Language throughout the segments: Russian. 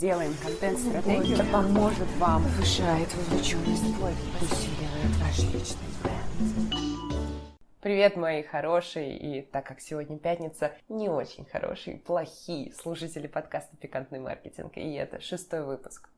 Делаем контент-стратегию. Это поможет вам, повышает вовлеченность, усиливает ваш личный бренд. Привет, мои хорошие, и так как сегодня пятница, не очень хорошие, плохие слушатели подкаста «Пикантный маркетинг», и это шестой выпуск.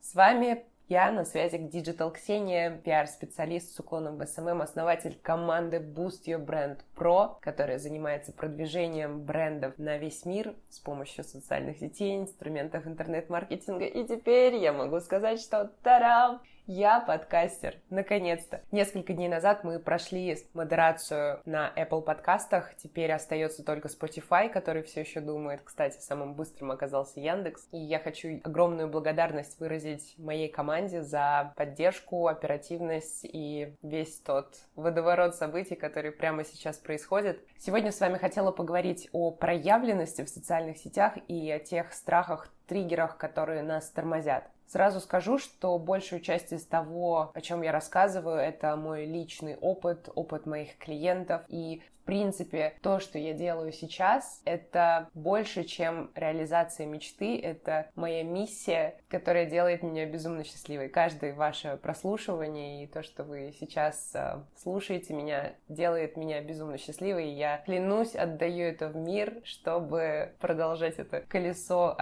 С вами я на связи Digital Ксения, пиар-специалист с уклоном в SMM, основатель команды Boost Your Brand Pro, которая занимается продвижением брендов на весь мир с помощью социальных сетей, инструментов интернет-маркетинга. И теперь я могу сказать, что тарам! Я подкастер, наконец-то. Несколько дней назад мы прошли модерацию на Apple подкастах, теперь остается только Spotify, который все еще думает. Кстати, самым быстрым оказался Яндекс. И я хочу огромную благодарность выразить моей команде за поддержку, оперативность и весь тот водоворот событий, который прямо сейчас происходит. Сегодня с вами хотела поговорить о проявленности в социальных сетях и о тех страхах, триггерах, которые нас тормозят. Сразу скажу, что большую часть из того, о чем я рассказываю, это мой личный опыт, опыт моих клиентов. И принципе, то, что я делаю сейчас, это больше, чем реализация мечты, это моя миссия, которая делает меня безумно счастливой. Каждое ваше прослушивание и то, что вы сейчас э, слушаете меня, делает меня безумно счастливой. И я клянусь, отдаю это в мир, чтобы продолжать это колесо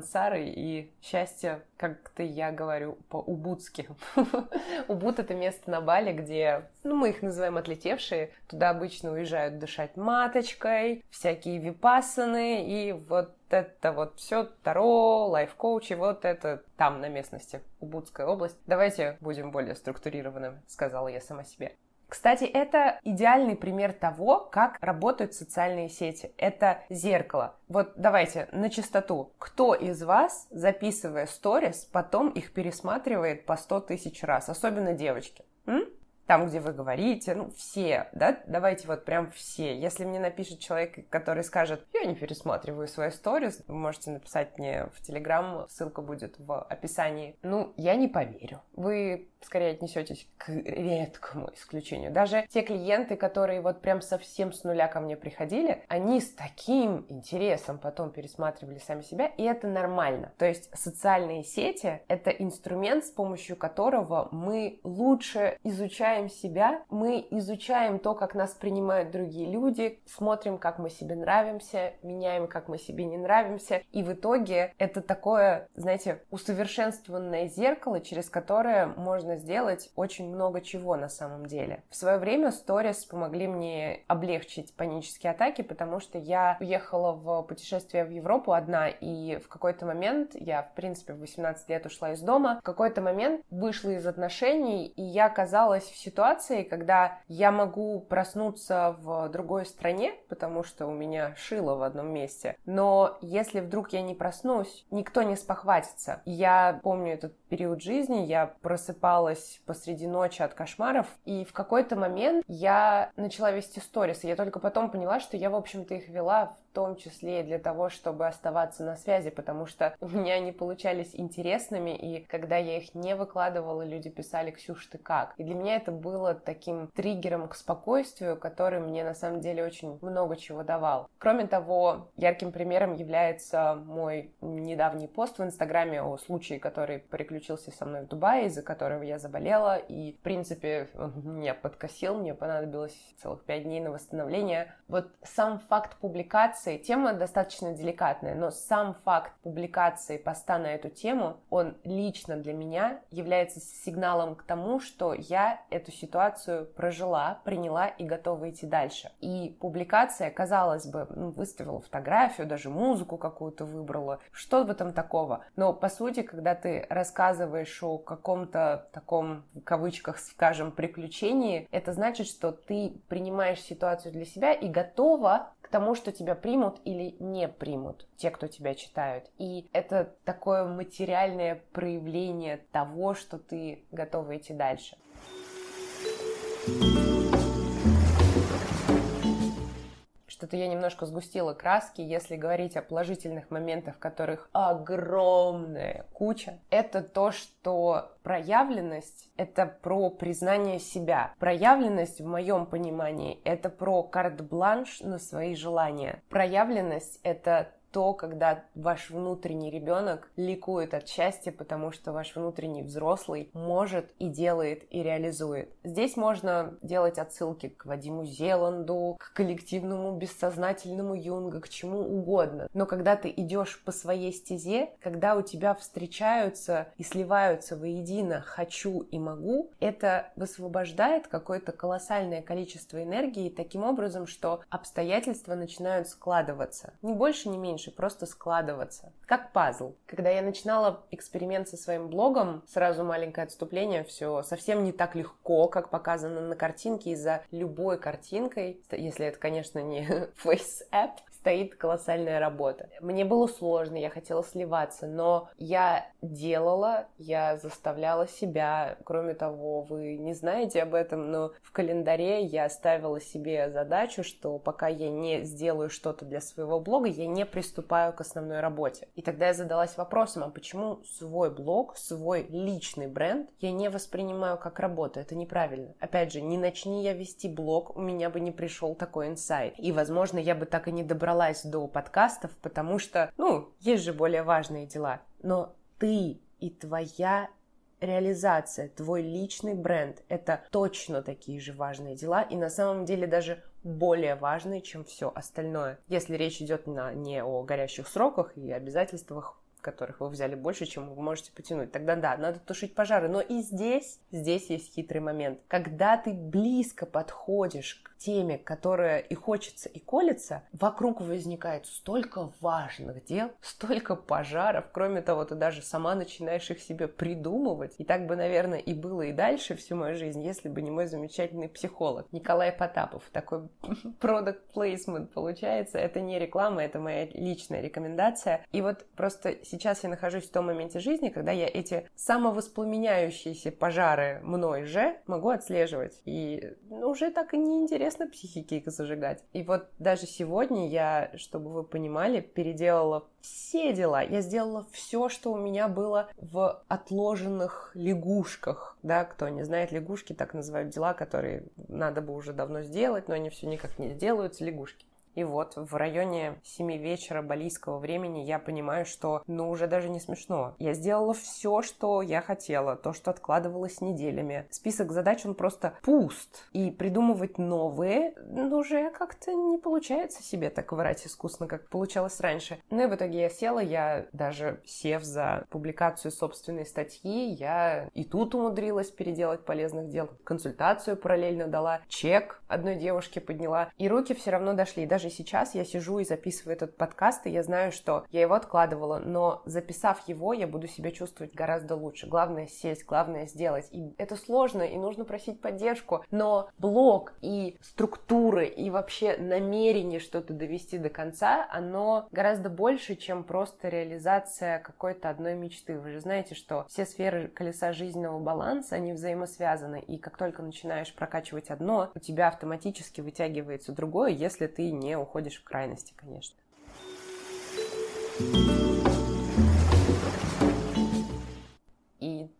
антисансары и счастья, как-то я говорю по-убудски. Убуд — это место на Бали, где, ну, мы их называем отлетевшие, туда обычно уезжают дышать маточкой, всякие випасаны и вот это вот все Таро, лайф-коучи, вот это там на местности, Убудская область. Давайте будем более структурированным, сказала я сама себе. Кстати, это идеальный пример того, как работают социальные сети. Это зеркало. Вот давайте на чистоту. Кто из вас, записывая сторис, потом их пересматривает по 100 тысяч раз? Особенно девочки. М? Там, где вы говорите, ну, все, да, давайте вот прям все. Если мне напишет человек, который скажет, я не пересматриваю свои сторис, вы можете написать мне в Телеграм, ссылка будет в описании. Ну, я не поверю. Вы скорее отнесетесь к редкому исключению. Даже те клиенты, которые вот прям совсем с нуля ко мне приходили, они с таким интересом потом пересматривали сами себя, и это нормально. То есть социальные сети — это инструмент, с помощью которого мы лучше изучаем изучаем себя, мы изучаем то, как нас принимают другие люди, смотрим, как мы себе нравимся, меняем, как мы себе не нравимся, и в итоге это такое, знаете, усовершенствованное зеркало, через которое можно сделать очень много чего на самом деле. В свое время сторис помогли мне облегчить панические атаки, потому что я уехала в путешествие в Европу одна, и в какой-то момент, я, в принципе, в 18 лет ушла из дома, в какой-то момент вышла из отношений, и я оказалась в ситуации, когда я могу проснуться в другой стране, потому что у меня шило в одном месте, но если вдруг я не проснусь, никто не спохватится. Я помню этот период жизни, я просыпалась посреди ночи от кошмаров, и в какой-то момент я начала вести сторис, и я только потом поняла, что я, в общем-то, их вела в том числе и для того, чтобы оставаться на связи, потому что у меня они получались интересными, и когда я их не выкладывала, люди писали «Ксюш, ты как?». И для меня это было таким триггером к спокойствию, который мне на самом деле очень много чего давал. Кроме того, ярким примером является мой недавний пост в Инстаграме о случае, который приключился со мной в Дубае, из-за которого я заболела, и, в принципе, он меня подкосил, мне понадобилось целых пять дней на восстановление. Вот сам факт публикации публикации, тема достаточно деликатная, но сам факт публикации поста на эту тему, он лично для меня является сигналом к тому, что я эту ситуацию прожила, приняла и готова идти дальше. И публикация, казалось бы, ну, выставила фотографию, даже музыку какую-то выбрала, что в этом такого? Но, по сути, когда ты рассказываешь о каком-то таком, в кавычках, скажем, приключении, это значит, что ты принимаешь ситуацию для себя и готова тому, что тебя примут или не примут те, кто тебя читают. И это такое материальное проявление того, что ты готова идти дальше. Что-то я немножко сгустила краски, если говорить о положительных моментах, которых огромная куча. Это то, что проявленность — это про признание себя. Проявленность, в моем понимании, это про карт-бланш на свои желания. Проявленность — это то, когда ваш внутренний ребенок ликует от счастья, потому что ваш внутренний взрослый может и делает и реализует. Здесь можно делать отсылки к Вадиму Зеланду, к коллективному бессознательному Юнга, к чему угодно. Но когда ты идешь по своей стезе, когда у тебя встречаются и сливаются воедино «хочу» и «могу», это высвобождает какое-то колоссальное количество энергии таким образом, что обстоятельства начинают складываться. Ни больше, ни меньше меньше, просто складываться. Как пазл. Когда я начинала эксперимент со своим блогом, сразу маленькое отступление, все совсем не так легко, как показано на картинке, из-за любой картинкой, если это, конечно, не Face App, стоит колоссальная работа. Мне было сложно, я хотела сливаться, но я делала, я заставляла себя. Кроме того, вы не знаете об этом, но в календаре я ставила себе задачу, что пока я не сделаю что-то для своего блога, я не приступаю к основной работе. И тогда я задалась вопросом, а почему свой блог, свой личный бренд я не воспринимаю как работу? Это неправильно. Опять же, не начни я вести блог, у меня бы не пришел такой инсайт. И, возможно, я бы так и не добралась добралась до подкастов, потому что, ну, есть же более важные дела. Но ты и твоя реализация, твой личный бренд — это точно такие же важные дела, и на самом деле даже более важные, чем все остальное. Если речь идет на, не о горящих сроках и обязательствах которых вы взяли больше, чем вы можете потянуть. Тогда да, надо тушить пожары. Но и здесь, здесь есть хитрый момент. Когда ты близко подходишь к теме, которая и хочется, и колется, вокруг возникает столько важных дел, столько пожаров. Кроме того, ты даже сама начинаешь их себе придумывать. И так бы, наверное, и было и дальше всю мою жизнь, если бы не мой замечательный психолог Николай Потапов. Такой product placement получается. Это не реклама, это моя личная рекомендация. И вот просто сейчас я нахожусь в том моменте жизни, когда я эти самовоспламеняющиеся пожары мной же могу отслеживать. И ну, уже так и неинтересно интересно психики их зажигать. И вот даже сегодня я, чтобы вы понимали, переделала все дела. Я сделала все, что у меня было в отложенных лягушках. Да, кто не знает, лягушки так называют дела, которые надо бы уже давно сделать, но они все никак не сделаются, лягушки. И вот в районе 7 вечера балийского времени я понимаю, что ну уже даже не смешно. Я сделала все, что я хотела, то, что откладывалось неделями. Список задач, он просто пуст. И придумывать новые ну, уже как-то не получается себе так врать искусно, как получалось раньше. Ну и в итоге я села, я даже сев за публикацию собственной статьи, я и тут умудрилась переделать полезных дел. Консультацию параллельно дала, чек одной девушке подняла. И руки все равно дошли. Даже даже сейчас я сижу и записываю этот подкаст, и я знаю, что я его откладывала, но записав его, я буду себя чувствовать гораздо лучше. Главное сесть, главное сделать. И это сложно, и нужно просить поддержку, но блок и структуры, и вообще намерение что-то довести до конца, оно гораздо больше, чем просто реализация какой-то одной мечты. Вы же знаете, что все сферы колеса жизненного баланса, они взаимосвязаны, и как только начинаешь прокачивать одно, у тебя автоматически вытягивается другое, если ты не уходишь в крайности, конечно.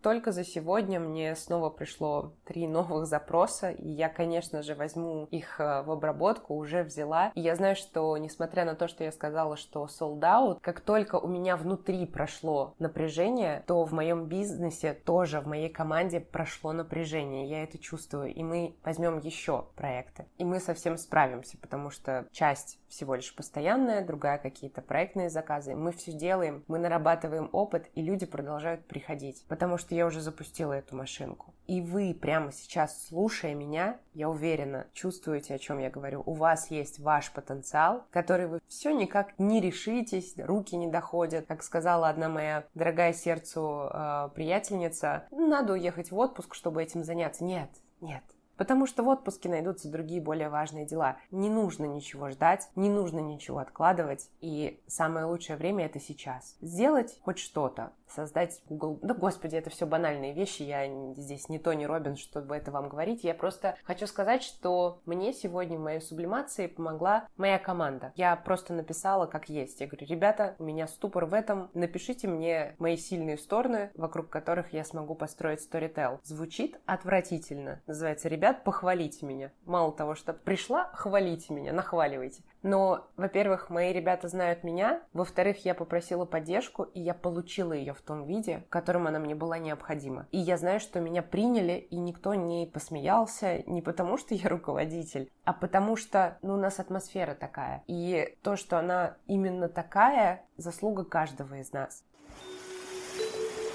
Только за сегодня мне снова пришло три новых запроса, и я, конечно же, возьму их э, в обработку, уже взяла. И я знаю, что, несмотря на то, что я сказала, что sold out, как только у меня внутри прошло напряжение, то в моем бизнесе тоже, в моей команде прошло напряжение. Я это чувствую, и мы возьмем еще проекты. И мы совсем справимся, потому что часть всего лишь постоянная, другая какие-то проектные заказы. Мы все делаем, мы нарабатываем опыт, и люди продолжают приходить, потому что я уже запустила эту машинку. И вы прямо сейчас, слушая меня, я уверена, чувствуете, о чем я говорю. У вас есть ваш потенциал, который вы все никак не решитесь, руки не доходят. Как сказала одна моя дорогая сердцу э, приятельница, надо уехать в отпуск, чтобы этим заняться. Нет, нет, Потому что в отпуске найдутся другие более важные дела. Не нужно ничего ждать, не нужно ничего откладывать. И самое лучшее время это сейчас. Сделать хоть что-то. Создать Google. Да, господи, это все банальные вещи, я здесь не Тони Робин, чтобы это вам говорить. Я просто хочу сказать, что мне сегодня в моей сублимации помогла моя команда. Я просто написала как есть. Я говорю, ребята, у меня ступор в этом, напишите мне мои сильные стороны, вокруг которых я смогу построить storytell. Звучит отвратительно. Называется, ребят, похвалите меня. Мало того, что пришла, хвалите меня, нахваливайте. Но, во-первых, мои ребята знают меня, во-вторых, я попросила поддержку, и я получила ее в том виде, в котором она мне была необходима. И я знаю, что меня приняли, и никто не посмеялся, не потому что я руководитель, а потому что ну, у нас атмосфера такая. И то, что она именно такая, заслуга каждого из нас.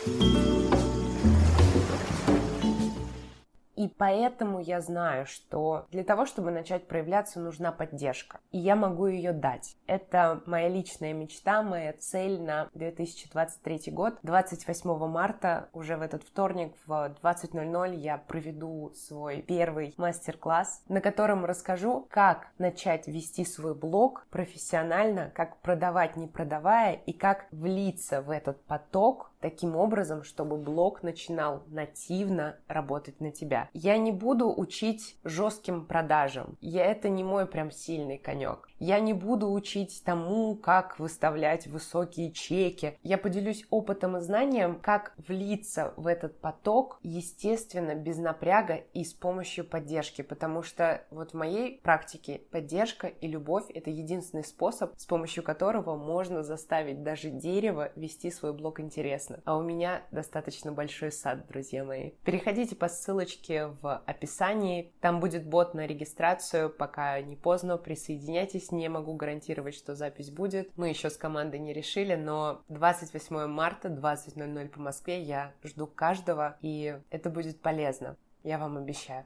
thank you И поэтому я знаю, что для того, чтобы начать проявляться, нужна поддержка. И я могу ее дать. Это моя личная мечта, моя цель на 2023 год. 28 марта, уже в этот вторник в 20.00 я проведу свой первый мастер-класс, на котором расскажу, как начать вести свой блог профессионально, как продавать не продавая и как влиться в этот поток таким образом, чтобы блог начинал нативно работать на тебя. Я не буду учить жестким продажам. Я это не мой прям сильный конек. Я не буду учить тому, как выставлять высокие чеки. Я поделюсь опытом и знанием, как влиться в этот поток, естественно, без напряга и с помощью поддержки, потому что вот в моей практике поддержка и любовь — это единственный способ, с помощью которого можно заставить даже дерево вести свой блог интересно. А у меня достаточно большой сад, друзья мои. Переходите по ссылочке в описании, там будет бот на регистрацию, пока не поздно, присоединяйтесь не могу гарантировать, что запись будет. Мы еще с командой не решили, но 28 марта, 20.00 по Москве я жду каждого, и это будет полезно. Я вам обещаю.